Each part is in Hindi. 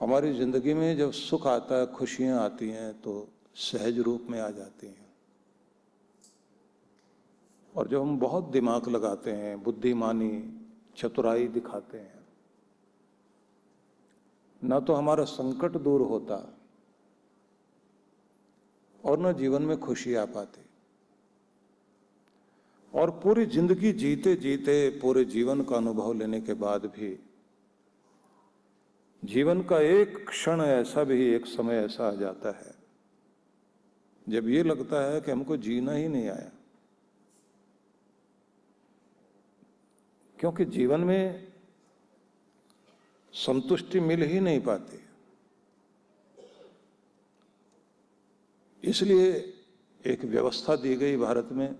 हमारी ज़िंदगी में जब सुख आता है, खुशियाँ आती हैं तो सहज रूप में आ जाती हैं। और जब हम बहुत दिमाग लगाते हैं, बुद्धिमानी, चतुराई दिखाते हैं, ना तो हमारा संकट दूर होता और ना जीवन में खुशी आ पाती। और पूरी ज़िंदगी जीते जीते पूरे जीवन का अनुभव लेने के बाद भी जीवन का एक क्षण ऐसा भी, एक समय ऐसा आ जाता है, जब ये लगता है कि हमको जीना ही नहीं आया। क्योंकि जीवन में संतुष्टि मिल ही नहीं पाती। इसलिए एक व्यवस्था दी गई भारत में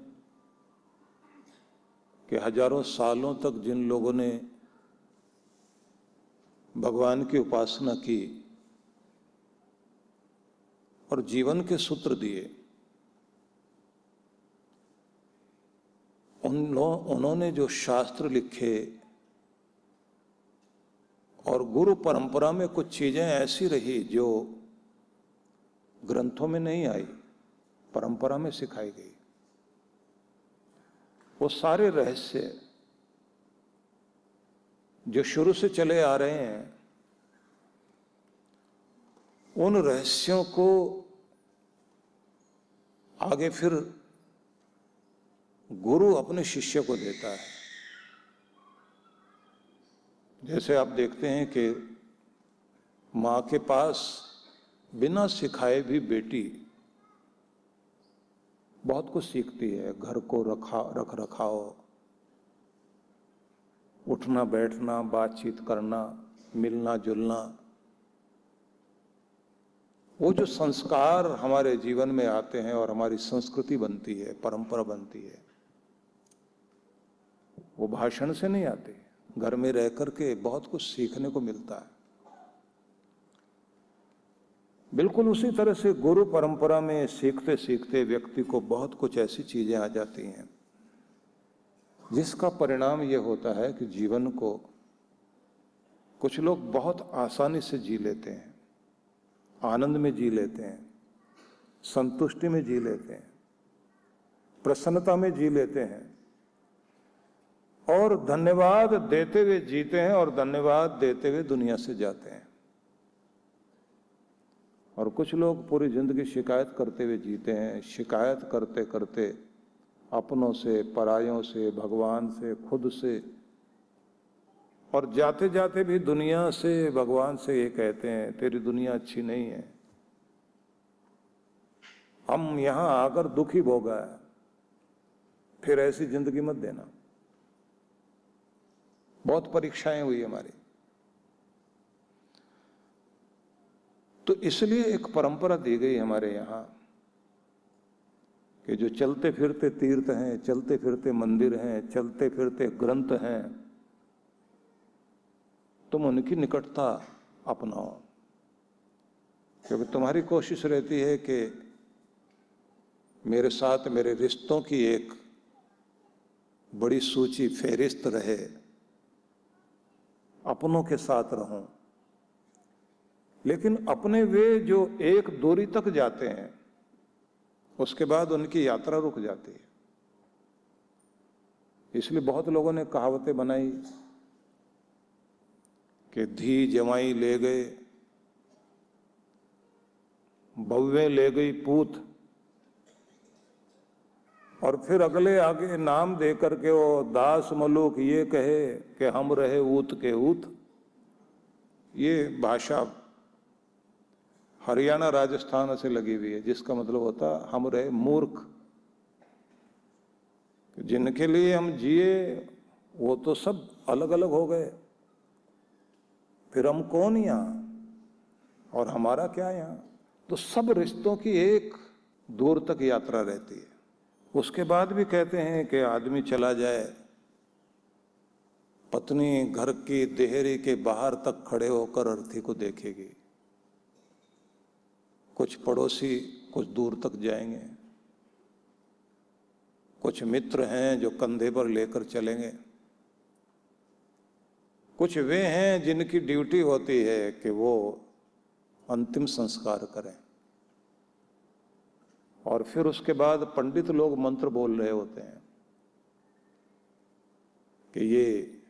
कि हज़ारों सालों तक जिन लोगों ने भगवान की उपासना की और जीवन के सूत्र दिए, उन उन्होंने जो शास्त्र लिखे और गुरु परंपरा में कुछ चीज़ें ऐसी रही जो ग्रंथों में नहीं आई, परंपरा में सिखाई गई, वो सारे रहस्य जो शुरू से चले आ रहे हैं, उन रहस्यों को आगे फिर गुरु अपने शिष्य को देता है। जैसे आप देखते हैं कि माँ के पास बिना सिखाए भी बेटी बहुत कुछ सीखती है, घर को रखा, रख रखाओ उठना, बैठना, बातचीत करना, मिलना, जुलना। वो जो संस्कार हमारे जीवन में आते हैं और हमारी संस्कृति बनती है, परंपरा बनती है, वो भाषण से नहीं आते। घर में रह करके बहुत कुछ सीखने को मिलता है। बिल्कुल उसी तरह से गुरु परंपरा में सीखते सीखते व्यक्ति को बहुत कुछ ऐसी चीज़ें आ जाती हैं। जिसका परिणाम यह होता है कि जीवन को कुछ लोग बहुत आसानी से जी लेते हैं, आनंद में जी लेते हैं, संतुष्टि में जी लेते हैं, प्रसन्नता में जी लेते हैं और धन्यवाद देते हुए जीते हैं और धन्यवाद देते हुए दुनिया से जाते हैं। और कुछ लोग पूरी ज़िंदगी शिकायत करते हुए जीते हैं, शिकायत करते करते अपनों से, परायों से, भगवान से, खुद से। और जाते जाते भी दुनिया से भगवान से ये कहते हैं, तेरी दुनिया अच्छी नहीं है। हम यहाँ आकर दुखी भोगा फिर ऐसी ज़िंदगी मत देना। बहुत परीक्षाएँ हुई हमारी। तो इसलिए एक परंपरा दी गई हमारे यहाँ। कि जो चलते फिरते तीर्थ हैं, चलते फिरते मंदिर हैं, चलते फिरते ग्रंथ हैं, तुम उनकी निकटता अपनाओ। क्योंकि तुम्हारी कोशिश रहती है कि मेरे साथ मेरे रिश्तों की एक बड़ी सूची फेरिस्त रहे, अपनों के साथ रहूँ। लेकिन अपने वे जो एक दूरी तक जाते हैं उसके बाद उनकी यात्रा रुक जाती है। इसलिए बहुत लोगों ने कहावतें बनाई कि धी जमाई ले गए, भव्य ले गई पूत, और फिर अगले आगे नाम दे करके वो दास मलुक ये कहे कि हम रहे ऊत के ऊत। ये भाषा हरियाणा राजस्थान से लगी हुई है, जिसका मतलब होता हम रहे मूर्ख। जिनके लिए हम जिए, वो तो सब अलग अलग हो गए। फिर हम कौन यहाँ? और हमारा क्या यहाँ? तो सब रिश्तों की एक दूर तक यात्रा रहती है। उसके बाद भी कहते हैं कि आदमी चला जाए, पत्नी घर की देहरी के बाहर तक खड़े होकर अर्थी को देखेगी। कुछ पड़ोसी कुछ दूर तक जाएँगे। कुछ मित्र हैं जो कंधे पर लेकर चलेंगे। कुछ वे हैं जिनकी ड्यूटी होती है कि वो अंतिम संस्कार करें। और फिर उसके बाद पंडित लोग मंत्र बोल रहे होते हैं कि ये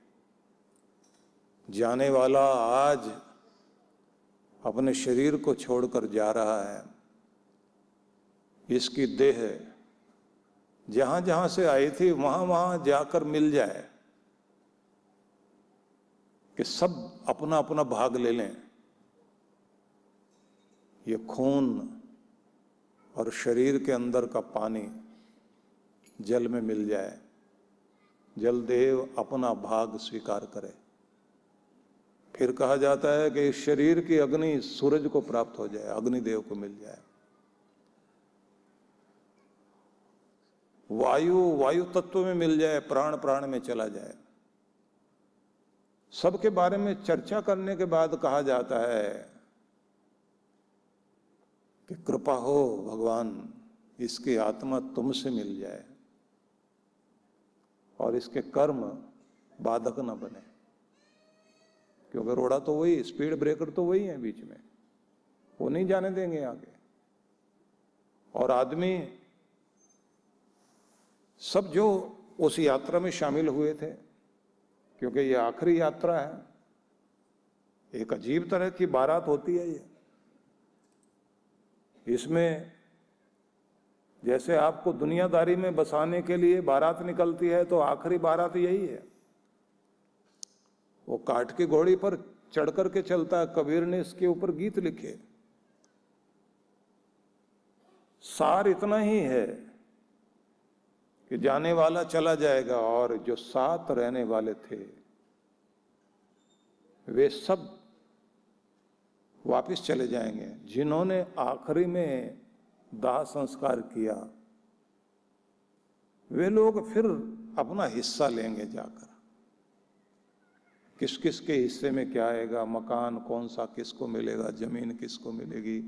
जाने वाला आज अपने शरीर को छोड़कर जा रहा है। इसकी देह जहाँ जहाँ से आई थी, वहाँ वहाँ जाकर मिल जाए कि सब अपना अपना भाग ले लें। ये खून और शरीर के अंदर का पानी जल में मिल जाए। जल देव अपना भाग स्वीकार करे। फिर कहा जाता है कि इस शरीर की अग्नि सूरज को प्राप्त हो जाए अग्निदेव को मिल जाए। वायु वायु तत्व में मिल जाए, प्राण प्राण में चला जाए। सबके बारे में चर्चा करने के बाद कहा जाता है कि कृपा हो भगवान, इसकी आत्मा तुमसे मिल जाए और इसके कर्म बाधक न बने। क्योंकि रोड़ा तो वही स्पीड ब्रेकर तो वही है बीच में। वो नहीं जाने देंगे आगे। और आदमी, सब जो उस यात्रा में शामिल हुए थे, क्योंकि ये आखिरी यात्रा है, एक अजीब तरह की बारात होती है ये। इसमें जैसे आपको दुनियादारी में बसाने के लिए बारात निकलती है तो आखिरी बारात यही है। वो काट की घोड़ी पर चढ़ करके चलता कबीर ने इसके ऊपर गीत लिखे। सार इतना ही है कि जाने वाला चला जाएगा और जो साथ रहने वाले थे, वे सब वापस चले जाएँगे। जिन्होंने आखिरी में दाह संस्कार किया, वे लोग फिर अपना हिस्सा लेंगे जाकर। किस किस के हिस्से में क्या आएगा, मकान कौन सा किसको मिलेगा, ज़मीन किसको मिलेगी,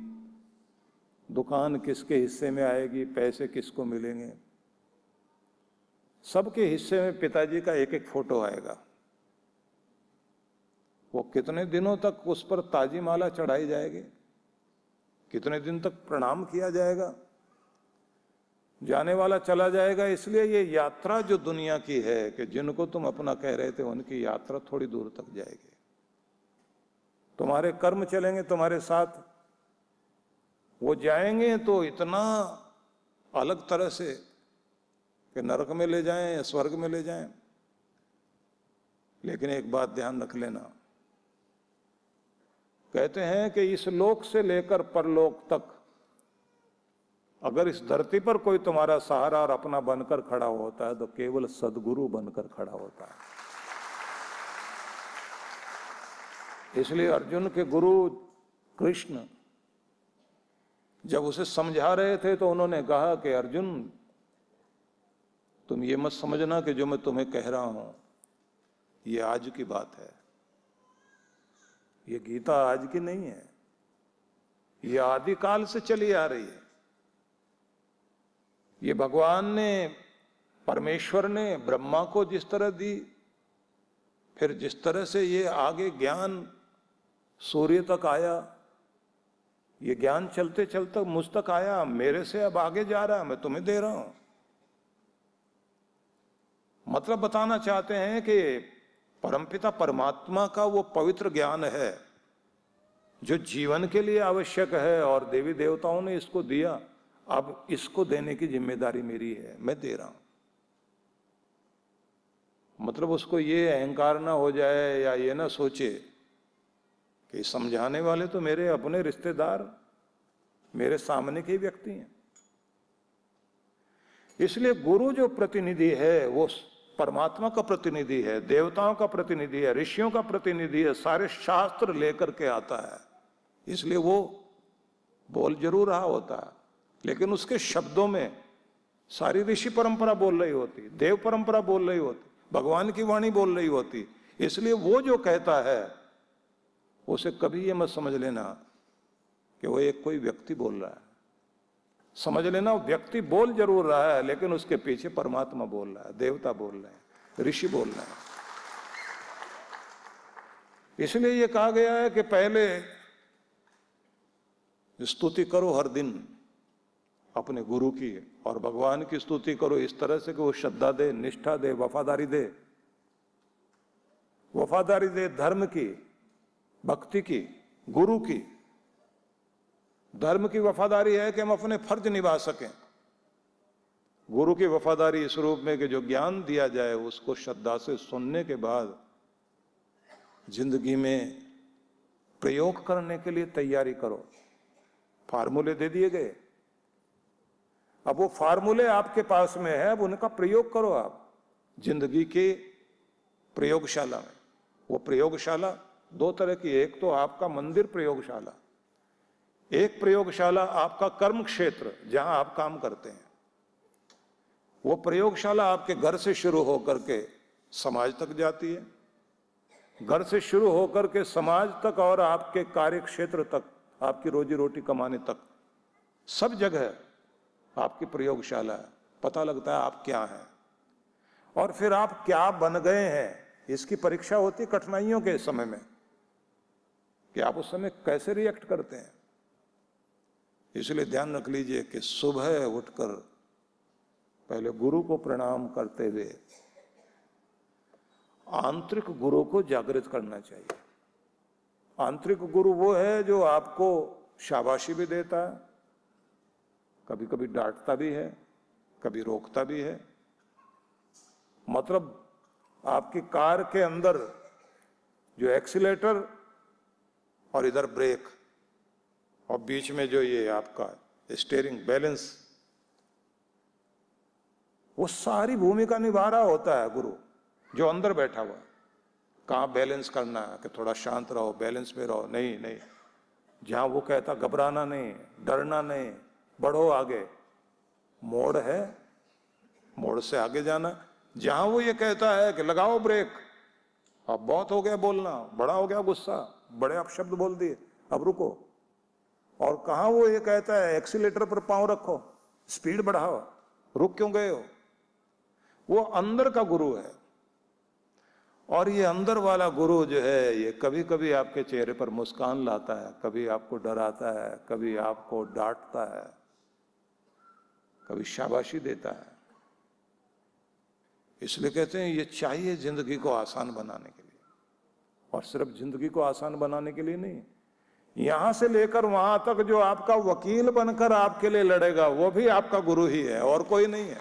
दुकान किसके हिस्से में आएगी, पैसे किसको मिलेंगे। सबके हिस्से में पिताजी का एक एक फ़ोटो आएगा। वो कितने दिनों तक उस पर ताजी माला चढ़ाई जाएगी, कितने दिन तक प्रणाम किया जाएगा जाने वाला चला जाएगा, इसलिए ये यात्रा जो दुनिया की है कि जिनको तुम अपना कह रहे थे, उनकी यात्रा थोड़ी दूर तक जाएगी। तुम्हारे कर्म चलेंगे, तुम्हारे साथ वो जाएँगे तो इतना अलग तरह से कि नरक में ले जाएँ या स्वर्ग में ले जाएँ। लेकिन एक बात ध्यान रख लेना। कहते हैं कि इस लोक से लेकर परलोक तक अगर इस धरती पर कोई तुम्हारा सहारा और अपना बनकर खड़ा होता है तो केवल सदगुरु बनकर खड़ा होता है। इसलिए अर्जुन के गुरु कृष्ण जब उसे समझा रहे थे तो उन्होंने कहा कि अर्जुन, तुम ये मत समझना कि जो मैं तुम्हें कह रहा हूँ, ये आज की बात है। ये गीता आज की नहीं है, ये आदिकाल से चली आ रही है। ये भगवान ने, परमेश्वर ने ब्रह्मा को जिस तरह दी, फिर जिस तरह से ये आगे ज्ञान सूर्य तक आया, ये ज्ञान चलते चलते मुझ तक आया, मेरे से अब आगे जा रहा मैं तुम्हें दे रहा हूँ। मतलब बताना चाहते हैं कि परमपिता परमात्मा का वो पवित्र ज्ञान है, जो जीवन के लिए आवश्यक है और देवी देवताओं ने इसको दिया। अब इसको देने की ज़िम्मेदारी मेरी है, मैं दे रहा हूँ। मतलब उसको ये अहंकार ना हो जाए या ये ना सोचे कि समझाने वाले तो मेरे अपने रिश्तेदार, मेरे सामने के व्यक्ति हैं। इसलिए गुरु जो प्रतिनिधि है, वो परमात्मा का प्रतिनिधि है, देवताओं का प्रतिनिधि है, ऋषियों का प्रतिनिधि है, सारे शास्त्र लेकर के आता है। इसलिए वो बोल ज़रूर रहा होता है। लेकिन उसके शब्दों में सारी ऋषि परंपरा बोल रही होती, देव परंपरा बोल रही होती, भगवान की वाणी बोल रही होती, इसलिए वो जो कहता है, उसे कभी ये मत समझ लेना कि वो एक कोई व्यक्ति बोल रहा है। समझ लेना, व्यक्ति बोल ज़रूर रहा है, लेकिन उसके पीछे परमात्मा बोल रहा है, देवता बोल रहे हैं, ऋषि बोल रहे हैं। इसलिए यह कहा गया है कि पहले, स्तुति करो हर दिन अपने गुरु की और भगवान की स्तुति करो, इस तरह से कि वो श्रद्धा दे, निष्ठा दे, वफादारी दे। वफादारी दे धर्म की, भक्ति की, गुरु की। धर्म की वफादारी है कि हम अपने फ़र्ज़ निभा सकें। गुरु की वफादारी इस रूप में कि जो ज्ञान दिया जाए, उसको श्रद्धा से सुनने के बाद ज़िंदगी में प्रयोग करने के लिए तैयारी करो। फार्मूले दे दिए गए। अब वो फार्मूले आपके पास में है, अब उनका प्रयोग करो आप। ज़िंदगी के प्रयोगशाला में। वो प्रयोगशाला, दो तरह की, एक तो आपका मंदिर प्रयोगशाला, एक प्रयोगशाला आपका कर्म क्षेत्र जहाँ आप काम करते हैं। वो प्रयोगशाला आपके घर से शुरू होकर के समाज तक जाती है। घर से शुरू होकर के समाज तक और आपके कार्य क्षेत्र तक, आपकी रोजी रोटी कमाने तक, सब जगह आपकी प्रयोगशाला पता लगता है आप क्या हैं। और फिर आप क्या बन गए हैं, इसकी परीक्षा होती कठिनाइयों के समय में। कि आप उस समय कैसे रिएक्ट करते हैं। इसलिए ध्यान रख लीजिए कि सुबह उठकर पहले गुरु को प्रणाम करते हुए आंतरिक गुरु को जागृत करना चाहिए। आंतरिक गुरु वो है जो आपको शाबाशी भी देता है कभी कभी डांटता भी है, कभी रोकता भी है। मतलब आपकी कार के अंदर जो एक्सीटर और इधर ब्रेक और बीच में जो ये आपका स्टेयरिंग बैलेंस वो सारी भूमिका निभा रहा होता है गुरु, जो अंदर बैठा हुआ कहाँ बैलेंस करना है कि थोड़ा शांत रहो बैलेंस में रहो। नहीं नहीं। जहाँ वो कहता, घबराना नहीं, डरना नहीं। बढ़ो आगे। मोड़ है, मोड़ से आगे जाना। जहाँ वो ये कहता है कि लगाओ ब्रेक। अब बहुत हो गया बोलना, बड़ा हो गया गुस्सा, बड़े आप शब्द बोल दिए। अब रुको। और कहा वो ये कहता है एक्सीटर पर पाँव रखो, स्पीड बढ़ाओ, रुक क्यों गए हो? वो अंदर का गुरु है। और ये अंदर वाला गुरु जो है, ये कभी कभी आपके चेहरे पर मुस्कान लाता है, कभी आपको डराता है, कभी आपको डांटता है। कभी शाबाशी देता है। इसलिए कहते हैं, ये चाहिए ज़िंदगी को आसान बनाने के लिए। और सिर्फ़ ज़िंदगी को आसान बनाने के लिए नहीं, यहाँ से लेकर वहाँ तक जो आपका वकील बनकर आपके लिए लड़ेगा, वो भी आपका गुरु ही है और कोई नहीं है।